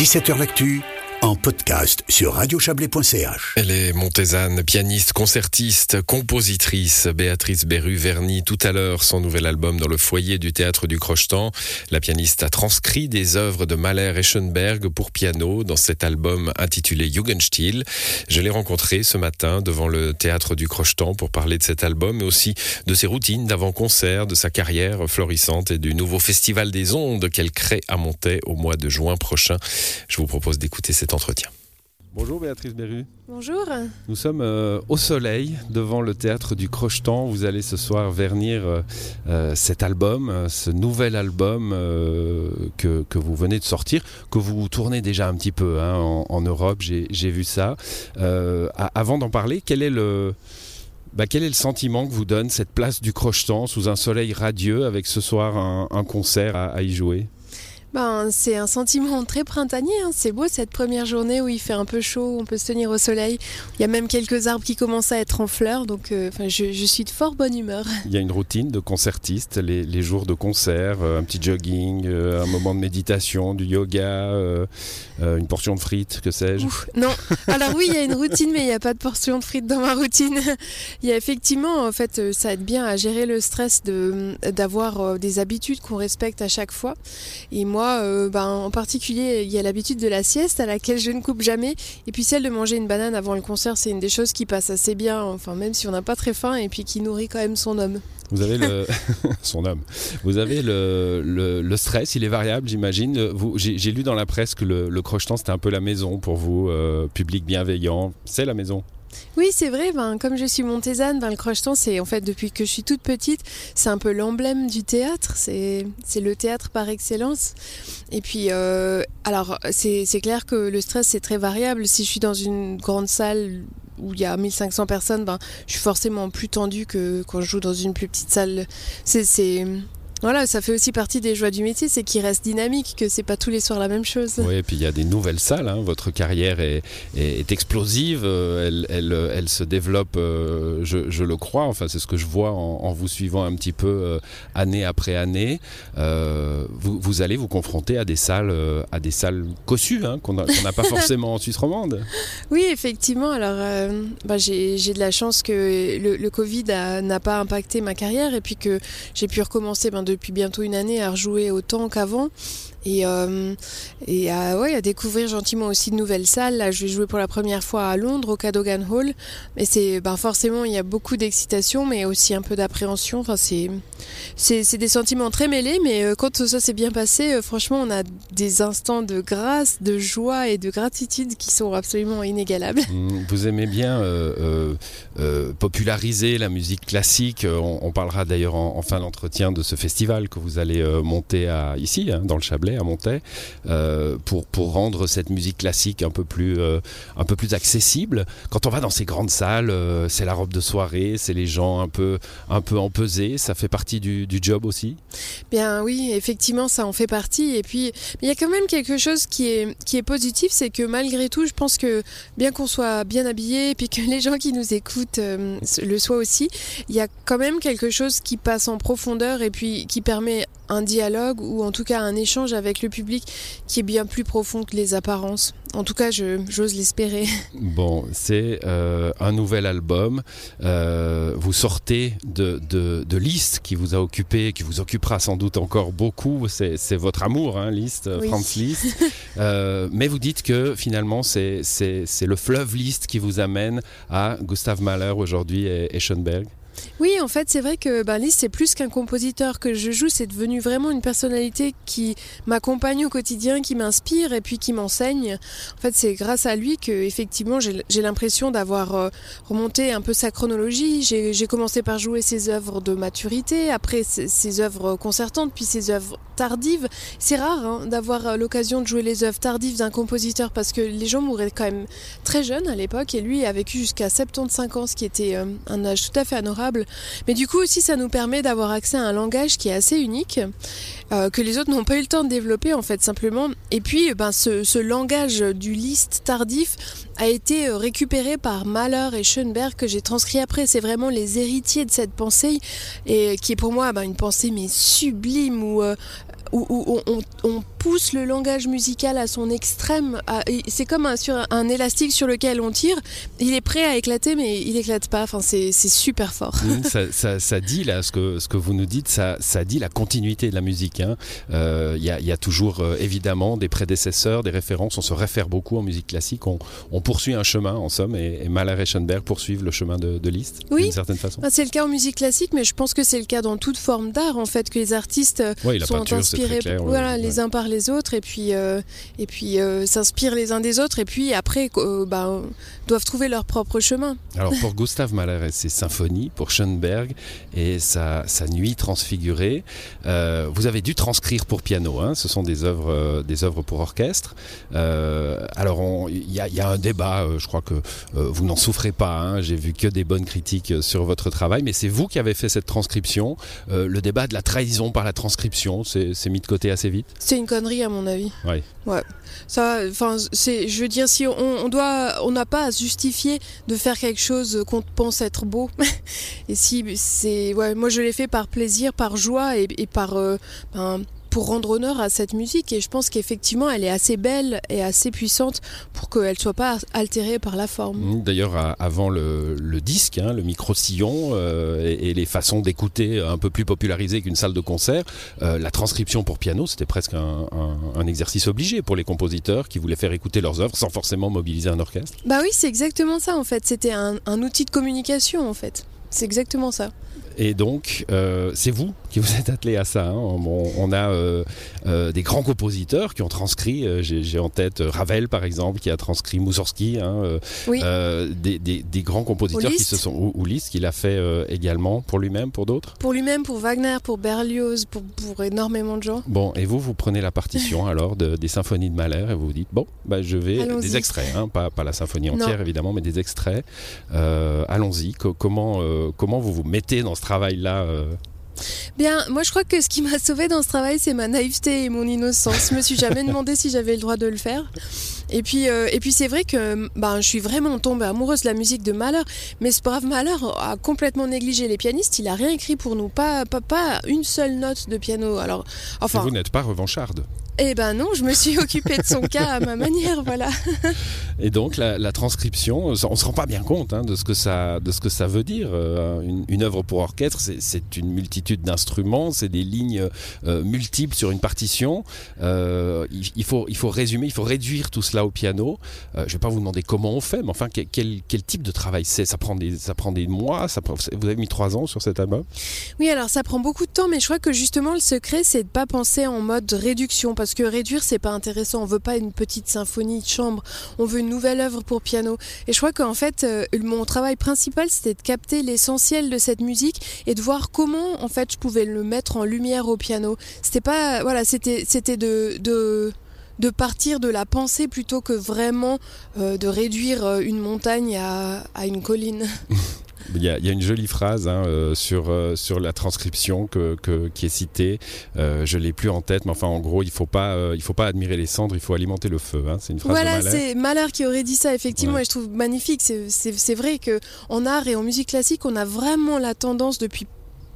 17h L'actu en podcast sur radiochablais.ch. Elle est montésane, pianiste, concertiste, compositrice. Béatrice Berru-Verny, tout à l'heure, son nouvel album dans le foyer du théâtre du Crochetan. La pianiste a transcrit des œuvres de Mahler et Schoenberg pour piano dans cet album intitulé Jugendstil. Je l'ai rencontrée ce matin devant le théâtre du Crochetan pour parler de cet album, mais aussi de ses routines d'avant-concert, de sa carrière florissante et du nouveau festival des ondes qu'elle crée à Montaix au mois de juin prochain. Je vous propose d'écouter cette entretien. Bonjour Béatrice Berru. Bonjour. Nous sommes euh, au soleil devant le théâtre du Crochetan. Vous allez ce soir vernir euh, euh, cet album, ce nouvel album que, que, vous venez de sortir, que vous tournez déjà un petit peu hein, en, Europe. J'ai vu ça. avant d'en parler, quel est le... Bah, quel est le sentiment que vous donne cette place du Crochetan sous un soleil radieux avec ce soir un, concert à y jouer? Ben, c'est un sentiment très printanier. Hein. C'est beau cette première journée où il fait un peu chaud, on peut se tenir au soleil. Il y a même quelques arbres qui commencent à être en fleurs, donc euh, je, je, suis de fort bonne humeur. Il y a une routine de concertiste, les, les jours de concert, euh, un petit jogging, euh, un moment de méditation, du yoga, une portion de frites, que sais-je Non, alors oui, il y a une routine, mais il n'y a pas de portion de frites dans ma routine. il y a effectivement, en fait, ça aide bien à gérer le stress d'avoir des habitudes qu'on respecte à chaque fois. Et moi, euh, ben, en particulier, il y a l'habitude de la sieste à laquelle je ne coupe jamais. Et puis celle de manger une banane avant le concert, c'est une des choses qui passe assez bien, enfin même si on n'a pas très faim, et puis qui nourrit quand même son homme. Vous avez le son homme. Vous avez le, le, stress, il est variable, j'imagine. J'ai lu dans la presse que le, le crochetant c'était un peu la maison pour vous, euh, public bienveillant. C'est la maison. Oui, c'est vrai. Ben, comme je suis montésane, ben, le crocheton, c'est en fait depuis que je suis toute petite, c'est un peu l'emblème du théâtre. C'est le théâtre par excellence. Et puis, euh, alors, c'est clair que le stress, c'est très variable. Si je suis dans une grande salle où il y a 1500 personnes, ben, je suis forcément plus tendue que quand je joue dans une plus petite salle. C'est voilà, ça fait aussi partie des joies du métier, c'est qu'il reste dynamique, que c'est pas tous les soirs la même chose. Oui, et puis il y a des nouvelles salles. Hein. Votre carrière est, est, explosive, euh, elle, elle, elle, se développe, euh, je, je, le crois. Enfin, c'est ce que je vois en, en, vous suivant un petit peu euh, année après année. vous, vous, allez vous confronter à des salles, à des salles cossues hein, qu'on n'a pas forcément en Suisse romande. Oui, effectivement. Alors, bah, j'ai de la chance que le, le Covid n'a pas impacté ma carrière et puis que j'ai pu recommencer. Ben, depuis bientôt une année à rejouer autant qu'avant et, euh, et à, découvrir gentiment aussi de nouvelles salles. Là, je vais jouer pour la première fois à Londres, au Cadogan Hall. Mais c'est ben forcément, il y a beaucoup d'excitation, mais aussi un peu d'appréhension. Enfin, c'est, c'est, des sentiments très mêlés, mais euh, quand ça s'est bien passé, euh, franchement, on a des instants de grâce, de joie et de gratitude qui sont absolument inégalables. Mmh, vous aimez bien populariser la musique classique. On, parlera d'ailleurs en, fin d'entretien de ce festival que vous allez monter ici, hein, dans le Chablais à Montaix, euh, pour, pour rendre cette musique classique un peu plus, euh, un peu plus accessible. Quand on va dans ces grandes salles, euh, c'est la robe de soirée, c'est les gens un peu, un peu empesés, ça fait partie du, du, job aussi? Bien oui, effectivement, ça en fait partie. Et puis, il y a quand même quelque chose qui est, qui est positif, c'est que malgré tout, je pense que bien qu'on soit bien habillé, et puis que les gens qui nous écoutent le soient aussi, il y a quand même quelque chose qui passe en profondeur et puis qui permet un dialogue ou en tout cas un échange le public qui est bien plus profond que les apparences. En tout cas, j'ose l'espérer. Bon, c'est euh, un nouvel album. Euh, vous sortez de, de, de Liszt qui vous a occupé, qui vous occupera sans doute encore beaucoup. C'est votre amour, hein, Liszt, oui. Franz Liszt. euh, mais vous dites que finalement, c'est le fleuve Liszt qui vous amène à Gustav Mahler aujourd'hui et, et Schoenberg. Oui, en fait, c'est vrai que ben, Lise, c'est plus qu'un compositeur que je joue, c'est devenu vraiment une personnalité qui m'accompagne au quotidien, qui m'inspire et puis qui m'enseigne. En fait, c'est grâce à lui que, effectivement, j'ai l'impression d'avoir euh, remonté un peu sa chronologie. J'ai commencé par jouer ses œuvres de maturité, après ses, œuvres concertantes, puis ses œuvres tardives. C'est rare hein, d'avoir euh, l'occasion de jouer les œuvres tardives d'un compositeur parce que les gens mouraient quand même très jeunes à l'époque et lui a vécu jusqu'à 75 ans, ce qui était euh, un âge tout à fait Mais du coup aussi ça nous permet d'avoir accès à un langage qui est assez unique, euh, que les autres n'ont pas eu le temps de développer en fait simplement. Et puis ben, ce, langage du liste tardif a été récupéré par Mahler et Schoenberg que j'ai transcrit après. C'est vraiment les héritiers de cette pensée et qui est pour moi ben, une pensée mais sublime où où, on, pousse le langage musical à son extrême. C'est comme un, sur un élastique sur lequel on tire. Il est prêt à éclater, mais il éclate pas. Enfin, c'est super fort. ça, dit là ce que, ce que vous nous dites, ça, ça dit la continuité de la musique. Il hein. euh, y, a, y, a, toujours euh, évidemment des prédécesseurs, des références. On se réfère beaucoup en musique classique. On, on poursuit un chemin en somme, et, et Mahler et Schoenberg poursuivent le chemin de, de Liszt oui. d'une certaine façon. Bah, c'est le cas en musique classique, mais je pense que c'est le cas dans toute forme d'art en fait que les artistes sont inspirés, voilà, les uns par les autres, et puis euh, et puis s'inspirent les uns des autres, et puis après bah, doivent trouver leur propre chemin. Alors pour Gustave Mahler et ses symphonies, pour Schoenberg et sa, sa nuit transfigurée, euh, vous avez dû transcrire pour piano. Hein, ce sont des œuvres, euh, des œuvres pour orchestre. Euh, alors il y, y, a un débat. Euh, je crois que euh, vous n'en souffrez pas. Hein, J'ai vu que des bonnes critiques sur votre travail, mais c'est vous qui avez fait cette transcription. le débat de la trahison par la transcription, c'est mis de côté assez vite? C'est une à mon avis. Oui. Ouais. Ça, enfin, c'est, je veux dire, si on, on doit, on n'a pas à se justifier de faire quelque chose qu'on pense être beau. et si c'est, ouais, moi je l'ai fait par plaisir, par joie et, et par, euh, ben, pour rendre honneur à cette musique et je pense qu'effectivement elle est assez belle et assez puissante pour qu'elle soit pas altérée par la forme. D'ailleurs avant le, le disque, hein, le micro-sillon euh, et, et, les façons d'écouter un peu plus popularisées qu'une salle de concert, euh, la transcription pour piano c'était presque un, un, un, exercice obligé pour les compositeurs qui voulaient faire écouter leurs œuvres sans forcément mobiliser un orchestre. Bah oui c'est exactement ça en fait, c'était un, un outil de communication en fait. C'est exactement ça. Et donc, euh, c'est vous qui vous êtes attelé à ça. Hein. On, on, a euh, euh, des grands compositeurs qui ont transcrit. Euh, J'ai en tête Ravel, par exemple, qui a transcrit Moussorski. Hein, oui. des, des, des, grands compositeurs qui se sont. Ou, ou Liszt, qui l'a fait également pour lui-même, pour d'autres? Pour lui-même, pour Wagner, pour Berlioz, pour, pour, énormément de gens. Bon, et vous, vous prenez la partition alors de, des symphonies de Mahler et vous vous dites bon, bah, je vais. Des extraits, hein, pas, pas la symphonie entière non. évidemment, mais des extraits. Allons-y. comment, comment vous vous mettez dans ce travail-là. Bien, moi je crois que ce qui m'a sauvé dans ce travail, c'est ma naïveté et mon innocence. Je me suis jamais demandé si j'avais le droit de le faire. Et puis, euh, et puis c'est vrai que ben, je suis vraiment tombée amoureuse de la musique de Mahler, mais ce brave Mahler a complètement négligé les pianistes. Il a rien écrit pour nous, pas, pas, pas une seule note de piano. Alors, enfin. Et vous n'êtes pas revancharde. Eh ben non, je me suis occupée de son cas à ma manière, voilà. Et donc la, la transcription, on se rend pas bien compte hein, de ce que ça, de ce que ça veut dire. Euh, une, une, œuvre pour orchestre, c'est une multitude d'instruments, c'est des lignes euh, multiples sur une partition. Euh, il, il, faut, il faut résumer, il faut réduire tout cela au piano. Euh, je vais pas vous demander comment on fait, mais enfin quel, quel, quel type de travail c'est? Ça prend des, ça prend des mois? Ça prend, vous avez mis trois ans sur cet album? Oui, alors ça prend beaucoup de temps, mais je crois que justement le secret, c'est de pas penser en mode réduction, parce que réduire c'est pas intéressant. On veut pas une petite symphonie de chambre, on veut une nouvelle œuvre pour piano. Et je crois qu'en fait, euh, mon travail principal, c'était de capter l'essentiel de cette musique et de voir comment en fait je pouvais le mettre en lumière au piano. C'était pas, voilà, c'était, c'était de, de partir de la pensée plutôt que vraiment euh, de réduire une montagne à une colline. Il y, a, il y, a, une jolie phrase hein, euh, sur, euh, sur la transcription que, que, qui est citée. Euh, je l'ai plus en tête, mais enfin, en gros, il faut pas, euh, il faut pas admirer les cendres, il faut alimenter le feu. Hein. C'est une phrase voilà, de Mahler. c'est Mahler qui aurait dit ça, effectivement, ouais. et je trouve magnifique. C'est vrai que en art et en musique classique, on a vraiment la tendance depuis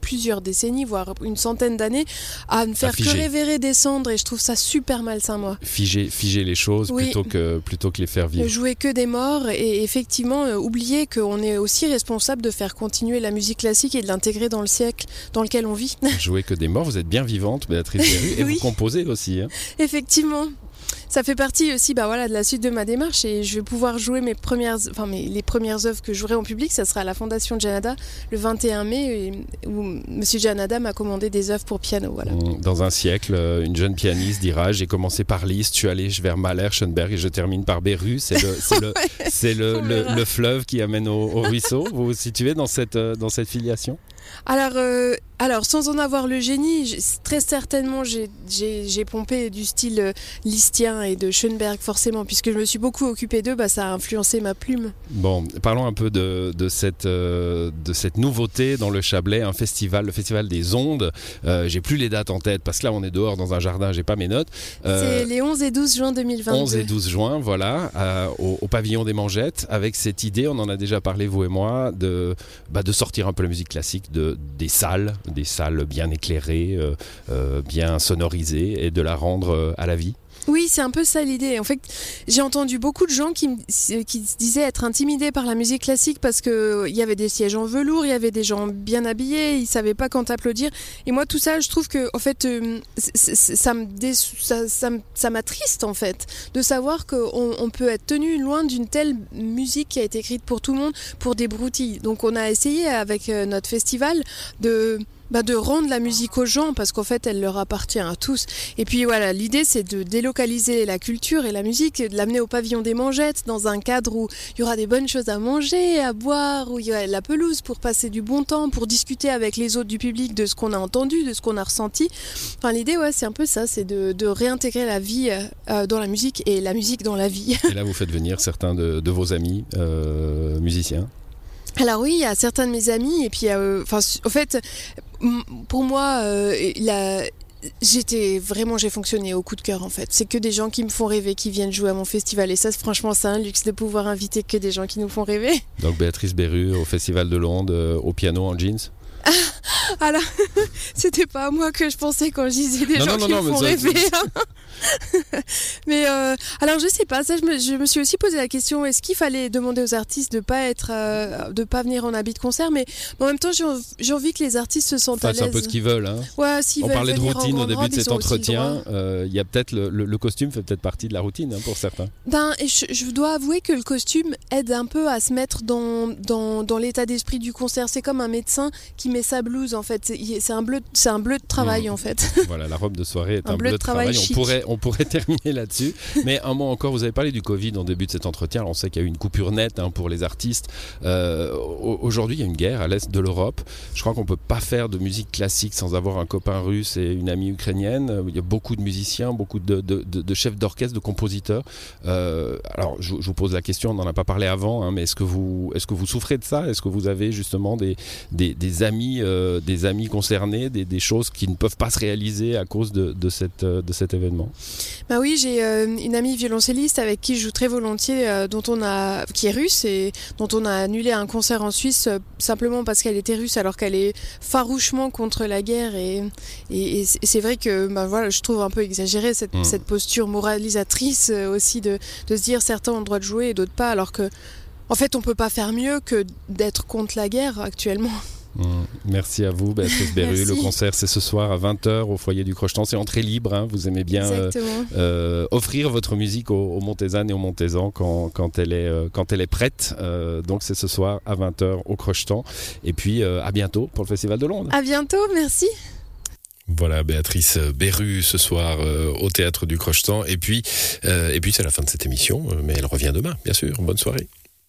plusieurs décennies, voire une centaine d'années, à ne faire que révérer des cendres et je trouve ça super malsain moi. Figer, figer les choses oui. plutôt, que, plutôt que les faire vivre. Jouer que des morts et effectivement euh, oublier qu'on est aussi responsable de faire continuer la musique classique et de l'intégrer dans le siècle dans lequel on vit. Jouer que des morts, vous êtes bien vivante Béatrice Berru et oui. vous composez aussi. Hein. Effectivement ça fait partie aussi bah voilà, de la suite de ma démarche et je vais pouvoir jouer mes premières, enfin mes, les premières œuvres que je jouerai en public. Ça sera à la Fondation Janada le 21 mai où Monsieur Janada m'a commandé des œuvres pour piano. Voilà. Dans un siècle, euh, une jeune pianiste dira J'ai commencé par Liszt, je suis allé vers Mahler, Schoenberg et je termine par Beru. C'est le, le, le, le, le, fleuve qui amène au, au ruisseau. vous vous situez dans cette, euh, dans cette filiation? Alors, euh, alors, sans en avoir le génie, très certainement, j'ai pompé du style euh, listien et de Schoenberg, forcément, puisque je me suis beaucoup occupé d'eux, bah, ça a influencé ma plume. Bon, parlons un peu de, de, cette, euh, de cette nouveauté dans le Chablais, un festival, le Festival des Ondes. Euh, j'ai plus les dates en tête, parce que là, on est dehors dans un jardin, j'ai pas mes notes. C'est les 11 et 12 juin 2022. 11 et 12 juin, voilà, au, au, pavillon des Mangettes, avec cette idée, on en a déjà parlé, vous et moi, de, bah, de sortir un peu la musique classique de, des salles, des salles bien éclairées, bien sonorisées, et de la rendre à la vie oui, c'est un peu ça l'idée. En fait, j'ai entendu beaucoup de gens qui, qui disaient être intimidés par la musique classique parce qu'il euh, y avait des sièges en velours, il y avait des gens bien habillés, ils savaient pas quand applaudir. Et moi, tout ça, je trouve que, en fait, euh, ça me ça, m'attriste en fait de savoir qu'on on peut être tenu loin d'une telle musique qui a été écrite pour tout le monde, pour des broutilles. Donc, on a essayé avec euh, notre festival de bah, de rendre la musique aux gens parce qu'en fait elle leur appartient à tous. Et puis voilà, l'idée c'est de délocaliser la culture et la musique, de l'amener au pavillon des mangettes dans un cadre où il y aura des bonnes choses à manger, à boire, où il y a la pelouse pour passer du bon temps, pour discuter avec les autres du public de ce qu'on a entendu, de ce qu'on a ressenti. Enfin l'idée ouais c'est un peu ça, c'est de, réintégrer la vie euh, dans la musique et la musique dans la vie. et là vous faites venir certains de, vos amis euh, musiciens alors oui, il y a certains de mes amis et puis euh, enfin en fait pour moi euh, j'étais vraiment j'ai fonctionné au coup de cœur en fait. C'est que des gens qui me font rêver qui viennent jouer à mon festival et ça franchement c'est un luxe de pouvoir inviter que des gens qui nous font rêver. Donc Béatrice Berru au festival de Londres euh, au piano en jeans? Alors, c'était pas à moi que je pensais quand je disais des gens qui me font rêver. mais euh, alors je sais pas, ça je me, suis aussi posé la question est-ce qu'il fallait demander aux artistes de pas être, euh, de pas venir en habit de concert, mais en même temps j'ai envie que les artistes se sentent à l'aise. C'est un peu ce qu'ils veulent. Hein. Ouais, On parlait de routine au début de cet entretien. Euh, il y a peut-être le, costume fait peut-être partie de la routine hein, pour certains. Ben, et je, dois avouer que le costume aide un peu à se mettre dans, dans, dans l'état d'esprit du concert. C'est comme un médecin qui met sa blouse en fait. C'est un bleu, c'est un bleu de travail mmh. en fait. Voilà, la robe de soirée est un, bleu, de travail. On pourrait, on pourrait terminer là-dessus. Mais un mot encore, vous avez parlé du Covid en début de cet entretien. on sait qu'il y a eu une coupure nette hein, pour les artistes. Euh, aujourd'hui, il y a une guerre à l'est de l'Europe. Je crois qu'on peut pas faire de musique classique sans avoir un copain russe et une amie ukrainienne. Il y a beaucoup de musiciens, beaucoup de, de, chefs d'orchestre, de compositeurs. Euh, alors, je, vous pose la question, on n'en a pas parlé avant, hein, mais est-ce que vous, est-ce que vous souffrez de ça? Est-ce que vous avez justement des, des, amis, euh, des amis concernés, des, des, choses qui ne peuvent pas se réaliser à cause de, cette, de cet événement bah oui, j'ai euh, une amie violoncelliste avec qui je joue très volontiers, euh, dont on a, qui est russe et dont on a annulé un concert en Suisse euh, simplement parce qu'elle était russe alors qu'elle est farouchement contre la guerre et, et, c'est vrai que bah voilà, je trouve un peu exagéré cette, hmm. cette posture moralisatrice aussi de, de se dire certains ont le droit de jouer et d'autres pas alors que en fait on peut pas faire mieux que d'être contre la guerre actuellement. Mm. Merci à vous, Béatrice Berru. Le concert, c'est ce soir à 20h au foyer du Crochetan. C'est entrée libre. Hein. Vous aimez bien euh, euh, offrir votre musique aux, aux et aux Montaisans quand, quand, elle, est, euh, quand elle est prête. donc, c'est ce soir à 20h au Crochetan. Et puis, à bientôt pour le Festival de Londres. À bientôt, merci. Voilà Béatrice Berru ce soir au théâtre du Crochetan et puis et puis c'est la fin de cette émission mais elle revient demain bien sûr bonne soirée